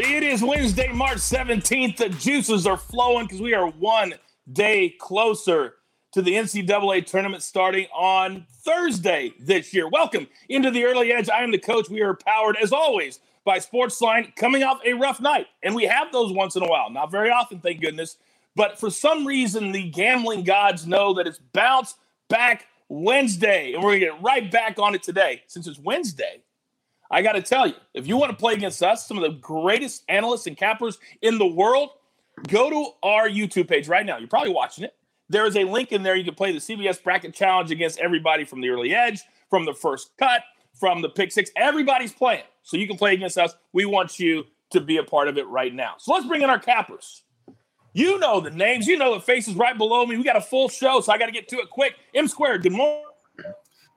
It is Wednesday, March 17th. The juices are flowing because we are one day closer to the NCAA tournament starting on Thursday this year. Welcome into the early edge. I am the coach. We are powered, as always, by Sportsline coming off a rough night. And we have those once in a while. Not very often, thank goodness. But for some reason, the gambling gods know that it's bounce back Wednesday. And we're going to get right back on it today. Since it's Wednesday, I got to tell you, if you want to play against us, some of the greatest analysts and cappers in the world, go to our YouTube page right now. You're probably watching it. There is a link in there. You can play the CBS Bracket Challenge against everybody from the early edge, from the first cut, from the pick six. Everybody's playing. So you can play against us. We want you to be a part of it right now. So let's bring in our cappers. You know the names. You know the faces right below me. We got a full show, so I got to get to it quick. M squared, good morning.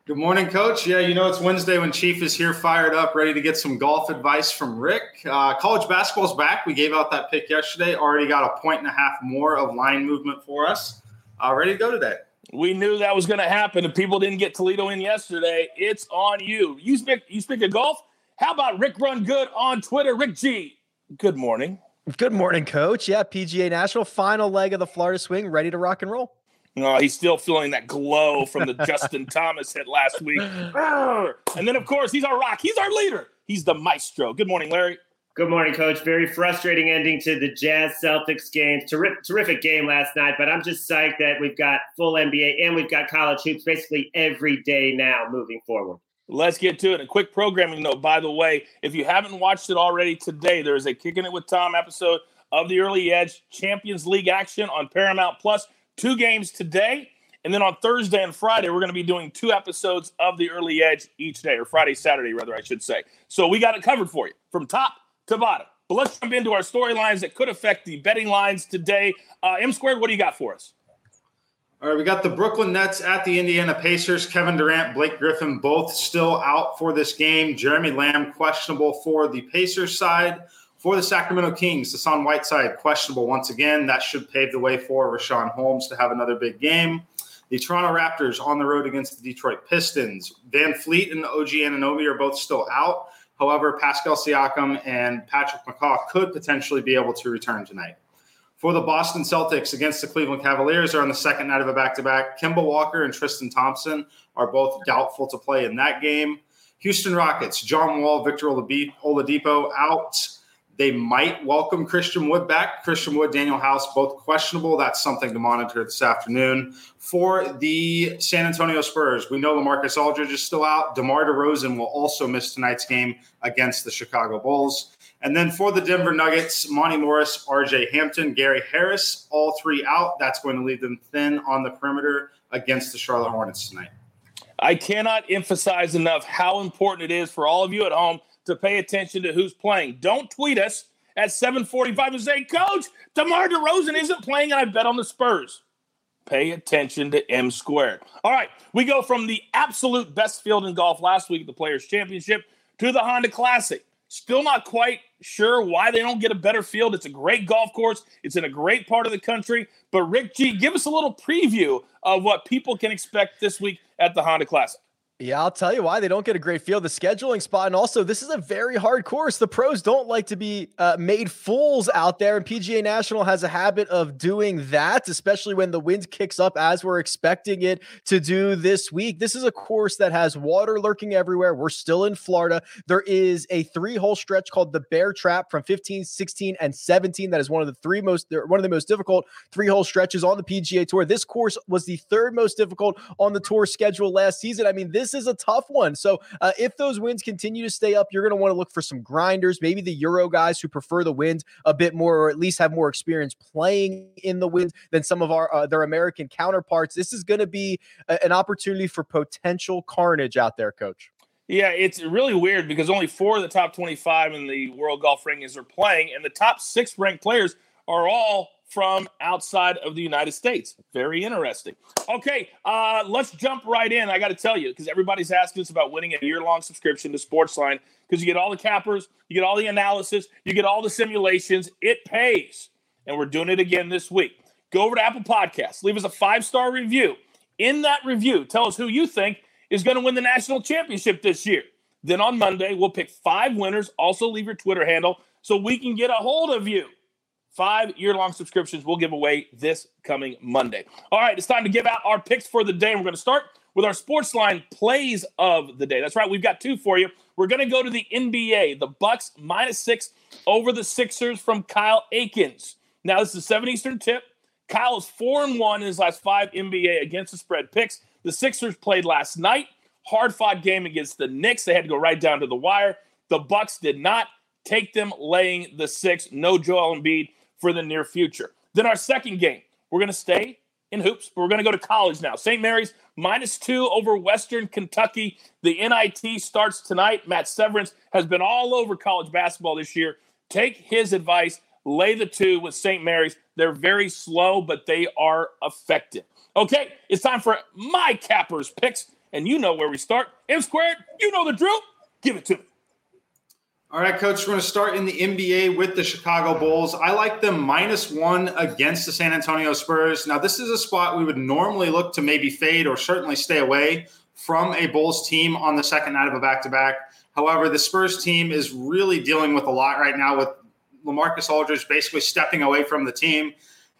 Good morning, Coach. Yeah, you know it's Wednesday when Chief is here, fired up, ready to get some golf advice from Rick. Uh, college basketball's back. We gave out that pick yesterday. Already got a point and a half more of line movement for us. Uh, ready to go today. We knew that was going to happen. If people didn't get Toledo in yesterday, it's on you. You speak. You speak of golf. How about Rick Run Good on Twitter? Rick G. Good morning. Good morning, Coach. Yeah, PGA National final leg of the Florida Swing, ready to rock and roll. Oh, he's still feeling that glow from the Justin Thomas hit last week. And then, of course, he's our rock. He's our leader. He's the maestro. Good morning, Larry. Good morning, Coach. Very frustrating ending to the Jazz Celtics game. Terrific, terrific game last night, but I'm just psyched that we've got full NBA and we've got college hoops basically every day now moving forward. Let's get to it. A quick programming note, by the way, if you haven't watched it already today, there is a Kicking It with Tom episode of the Early Edge Champions League action on Paramount Plus two games today. And then on Thursday and Friday, we're going to be doing two episodes of the early edge each day, or Friday, Saturday, rather, I should say. So we got it covered for you from top to bottom. But let's jump into our storylines that could affect the betting lines today. Uh, M squared, what do you got for us? All right, we got the Brooklyn Nets at the Indiana Pacers. Kevin Durant, Blake Griffin, both still out for this game. Jeremy Lamb questionable for the Pacers side. For the Sacramento Kings, Hassan Whiteside questionable once again. That should pave the way for Richaun Holmes to have another big game. The Toronto Raptors on the road against the Detroit Pistons. VanVleet and OG Anunoby are both still out. However, Pascal Siakam and Patrick McCaw could potentially be able to return tonight. For the Boston Celtics against the Cleveland Cavaliers are on the second night of a back-to-back. Kemba Walker and Tristan Thompson are both doubtful to play in that game. Houston Rockets, John Wall, Victor Oladipo out. They might welcome Christian Wood back. Christian Wood, Danuel House, both questionable. That's something to monitor this afternoon. For the San Antonio Spurs, we know Lamarcus Aldridge is still out. DeMar DeRozan will also miss tonight's game against the Chicago Bulls. And then for the Denver Nuggets, Monte Morris, RJ Hampton, Gary Harris, all three out. That's going to leave them thin on the perimeter against the Charlotte Hornets tonight. I cannot emphasize enough how important it is for all of you at home to pay attention to who's playing. Don't tweet us at 745 and say, Coach, DeMar DeRozan isn't playing and I bet on the Spurs. Pay attention to M squared. All right, we go from the absolute best field in golf last week at the Players' Championship to the Honda Classic. Still not quite sure why they don't get a better field. It's a great golf course. It's in a great part of the country. But Rick G, give us a little preview of what people can expect this week at the Honda Classic. Yeah, I'll tell you why they don't get a great field. The scheduling spot, and also this is a very hard course. The pros don't like to be uh, made fools out there, and PGA National has a habit of doing that, especially when the wind kicks up as we're expecting it to do this week. This is a course that has water lurking everywhere. We're still in Florida. There is a three-hole stretch called the Bear Trap from 15, 16, and 17. That is one of the three most one of the most difficult three-hole stretches on the PGA Tour. This course was the third most difficult on the tour schedule last season. I mean, this this is a tough one. So uh, if those winds continue to stay up, you're going to want to look for some grinders, maybe the Euro guys who prefer the wind a bit more, or at least have more experience playing in the wind than some of our uh, their American counterparts. This is going to be a, an opportunity for potential carnage out there, Coach. Yeah, it's really weird because only four of the top 25 in the world golf rankings are playing, and the top six ranked players are all from outside of the United States. Very interesting. Okay, uh, let's jump right in. I got to tell you, because everybody's asking us about winning a year long subscription to Sportsline, because you get all the cappers, you get all the analysis, you get all the simulations. It pays. And we're doing it again this week. Go over to Apple Podcasts, leave us a five star review. In that review, tell us who you think is going to win the national championship this year. Then on Monday, we'll pick five winners. Also, leave your Twitter handle so we can get a hold of you. Five year long subscriptions we'll give away this coming Monday. All right, it's time to give out our picks for the day. We're going to start with our sports line plays of the day. That's right, we've got two for you. We're going to go to the NBA, the Bucks minus six over the Sixers from Kyle Akins. Now, this is a 7 Eastern tip. Kyle is 4 and 1 in his last five NBA against the spread picks. The Sixers played last night. Hard fought game against the Knicks. They had to go right down to the wire. The Bucks did not take them laying the six. No Joel Embiid for the near future. Then our second game, we're going to stay in hoops, but we're going to go to college now. St. Mary's minus two over Western Kentucky. The NIT starts tonight. Matt Severance has been all over college basketball this year. Take his advice, lay the two with St. Mary's. They're very slow, but they are effective. Okay, it's time for my cappers picks, and you know where we start. M squared, you know the drill. Give it to me. All right, coach, we're going to start in the NBA with the Chicago Bulls. I like them minus one against the San Antonio Spurs. Now, this is a spot we would normally look to maybe fade or certainly stay away from a Bulls team on the second night of a back to back. However, the Spurs team is really dealing with a lot right now with Lamarcus Aldridge basically stepping away from the team.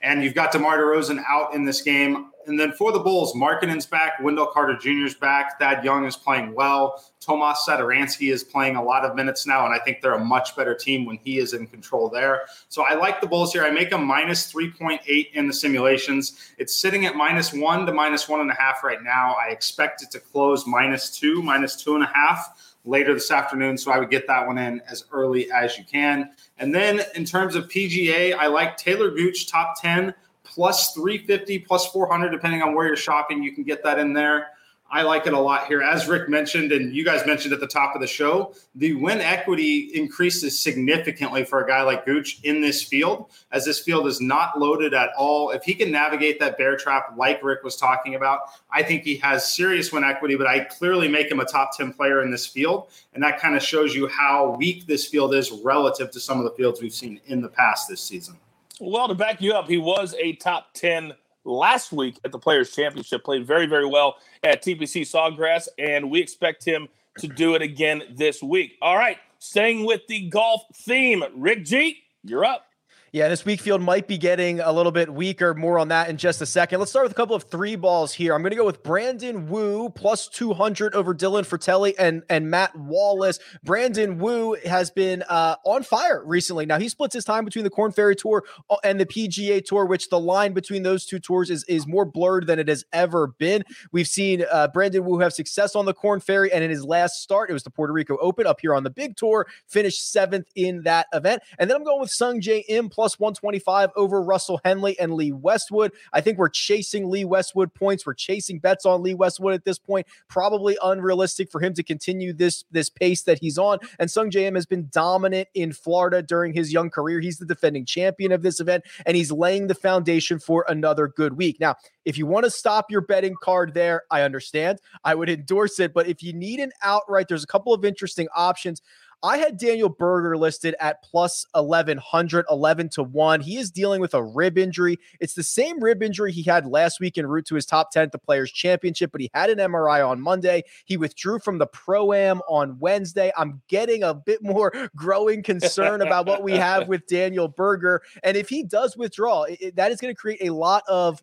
And you've got DeMar DeRozan out in this game. And then for the Bulls, Markkanen's back, Wendell Carter Jr. is back, Thad Young is playing well, Tomas Satoransky is playing a lot of minutes now, and I think they're a much better team when he is in control there. So I like the Bulls here. I make them minus 3.8 in the simulations. It's sitting at minus one to minus one and a half right now. I expect it to close minus two, minus two and a half later this afternoon. So I would get that one in as early as you can. And then in terms of PGA, I like Taylor Gooch top 10 plus 350 plus 400 depending on where you're shopping. You can get that in there. I like it a lot here. As Rick mentioned, and you guys mentioned at the top of the show, the win equity increases significantly for a guy like Gooch in this field, as this field is not loaded at all. If he can navigate that bear trap like Rick was talking about, I think he has serious win equity, but I clearly make him a top 10 player in this field. And that kind of shows you how weak this field is relative to some of the fields we've seen in the past this season. Well, to back you up, he was a top 10 last week at the Players Championship, played very, very well at TPC Sawgrass, and we expect him to do it again this week. All right, staying with the golf theme, Rick G, you're up. Yeah, this weak field might be getting a little bit weaker. More on that in just a second. Let's start with a couple of three balls here. I'm going to go with Brandon Wu plus 200 over Dylan Frittelli and and Matt Wallace. Brandon Wu has been uh, on fire recently. Now he splits his time between the Korn Ferry Tour uh, and the PGA Tour, which the line between those two tours is is more blurred than it has ever been. We've seen uh, Brandon Wu have success on the Korn Ferry, and in his last start, it was the Puerto Rico Open up here on the Big Tour, finished seventh in that event. And then I'm going with Sungjae Im plus plus 125 over Russell Henley and Lee Westwood. I think we're chasing Lee Westwood points. We're chasing bets on Lee Westwood at this point. Probably unrealistic for him to continue this this pace that he's on. And Sungjae Im has been dominant in Florida during his young career. He's the defending champion of this event, and he's laying the foundation for another good week. Now, if you want to stop your betting card there, I understand. I would endorse it. But if you need an outright, there's a couple of interesting options. I had Daniel Berger listed at plus 1100, 11 to 1. He is dealing with a rib injury. It's the same rib injury he had last week en route to his top 10 at the Players Championship, but he had an MRI on Monday. He withdrew from the Pro Am on Wednesday. I'm getting a bit more growing concern about what we have with Daniel Berger. And if he does withdraw, it, that is going to create a lot of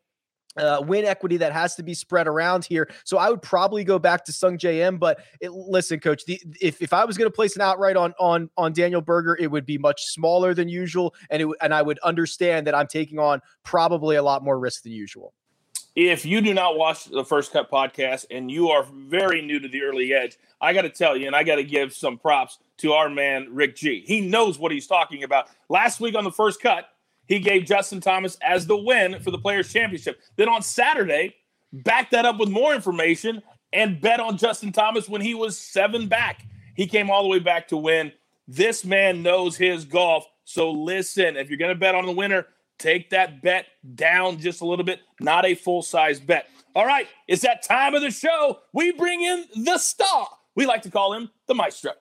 uh, win equity that has to be spread around here. So I would probably go back to Sungjae Im. But it, listen, coach, the, if, if I was going to place an outright on on on Daniel Berger, it would be much smaller than usual, and it and I would understand that I'm taking on probably a lot more risk than usual. If you do not watch the First Cut podcast and you are very new to the early edge, I got to tell you, and I got to give some props to our man Rick G. He knows what he's talking about. Last week on the First Cut he gave Justin Thomas as the win for the Players' Championship. Then on Saturday, backed that up with more information and bet on Justin Thomas when he was seven back. He came all the way back to win. This man knows his golf. So listen, if you're going to bet on the winner, take that bet down just a little bit, not a full size bet. All right, it's that time of the show. We bring in the star. We like to call him the maestro.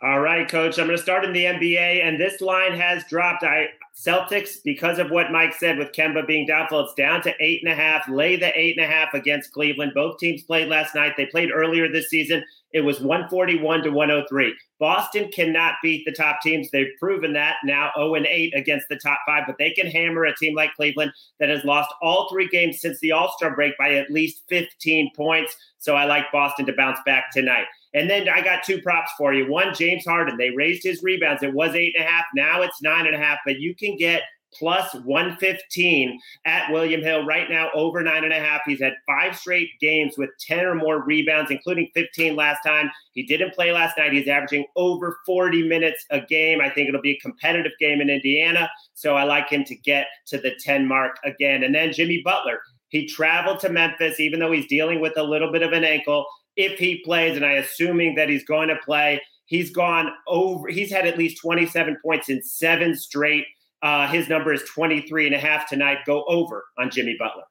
All right, coach. I'm going to start in the NBA, and this line has dropped. I Celtics, because of what Mike said with Kemba being doubtful, it's down to eight and a half. Lay the eight and a half against Cleveland. Both teams played last night. They played earlier this season. It was 141 to 103. Boston cannot beat the top teams. They've proven that now 0 and 8 against the top five, but they can hammer a team like Cleveland that has lost all three games since the All Star break by at least 15 points. So I like Boston to bounce back tonight. And then I got two props for you. One, James Harden. They raised his rebounds. It was eight and a half. Now it's nine and a half, but you can get plus 115 at William Hill right now, over nine and a half. He's had five straight games with 10 or more rebounds, including 15 last time. He didn't play last night. He's averaging over 40 minutes a game. I think it'll be a competitive game in Indiana. So I like him to get to the 10 mark again. And then Jimmy Butler. He traveled to Memphis, even though he's dealing with a little bit of an ankle. If he plays, and I assuming that he's going to play, he's gone over, he's had at least 27 points in seven straight uh, his number is 23 and a half tonight. Go over on Jimmy Butler.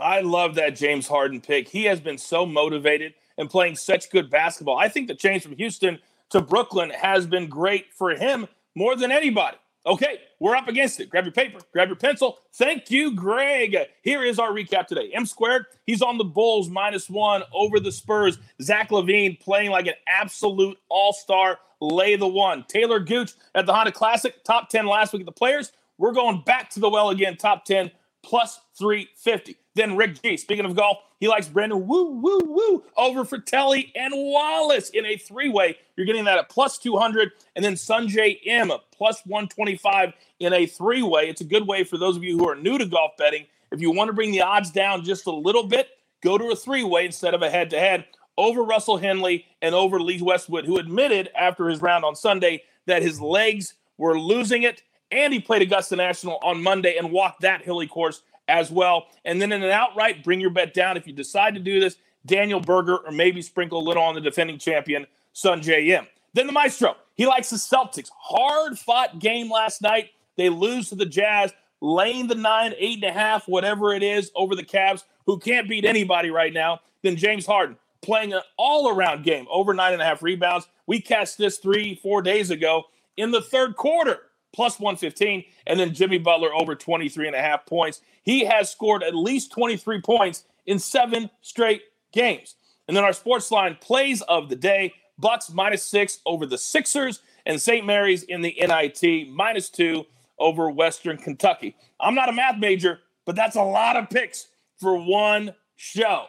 I love that James Harden pick. He has been so motivated and playing such good basketball. I think the change from Houston to Brooklyn has been great for him more than anybody. Okay, we're up against it. Grab your paper, grab your pencil. Thank you, Greg. Here is our recap today. M squared, he's on the Bulls minus one over the Spurs. Zach LaVine playing like an absolute all star lay the one. Taylor Gooch at the Honda Classic, top 10 last week at the Players. We're going back to the well again, top 10 plus 350. Then Rick G, speaking of golf, he likes Brandon Wu, woo, woo over Frittelli and Wallace in a three way. You're getting that at plus 200. And then Sungjae Im, plus 125 in a three way. It's a good way for those of you who are new to golf betting. If you want to bring the odds down just a little bit, go to a three way instead of a head to head over Russell Henley and over Lee Westwood, who admitted after his round on Sunday that his legs were losing it. And he played Augusta National on Monday and walked that hilly course as well. And then in an outright, bring your bet down. If you decide to do this, Daniel Berger or maybe sprinkle a little on the defending champion, Sungjae Im. Then the Maestro. He likes the Celtics. Hard fought game last night. They lose to the Jazz, laying the nine, eight and a half, whatever it is, over the Cavs, who can't beat anybody right now. Then James Harden playing an all around game, over nine and a half rebounds. We catched this three, four days ago in the third quarter, plus 115. And then Jimmy Butler over 23 and a half points. He has scored at least 23 points in seven straight games. And then our sports line plays of the day Bucks minus six over the Sixers, and St. Mary's in the NIT minus two over Western Kentucky. I'm not a math major, but that's a lot of picks for one show.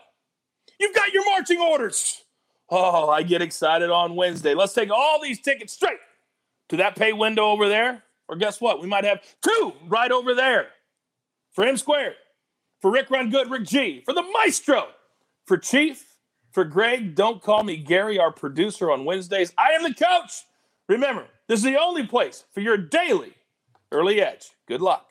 You've got your marching orders. Oh, I get excited on Wednesday. Let's take all these tickets straight to that pay window over there. Or guess what? We might have two right over there for M squared, for Rick Run Good, Rick G, for the Maestro, for Chief, for Greg. Don't call me Gary, our producer on Wednesdays. I am the coach. Remember, this is the only place for your daily early edge. Good luck.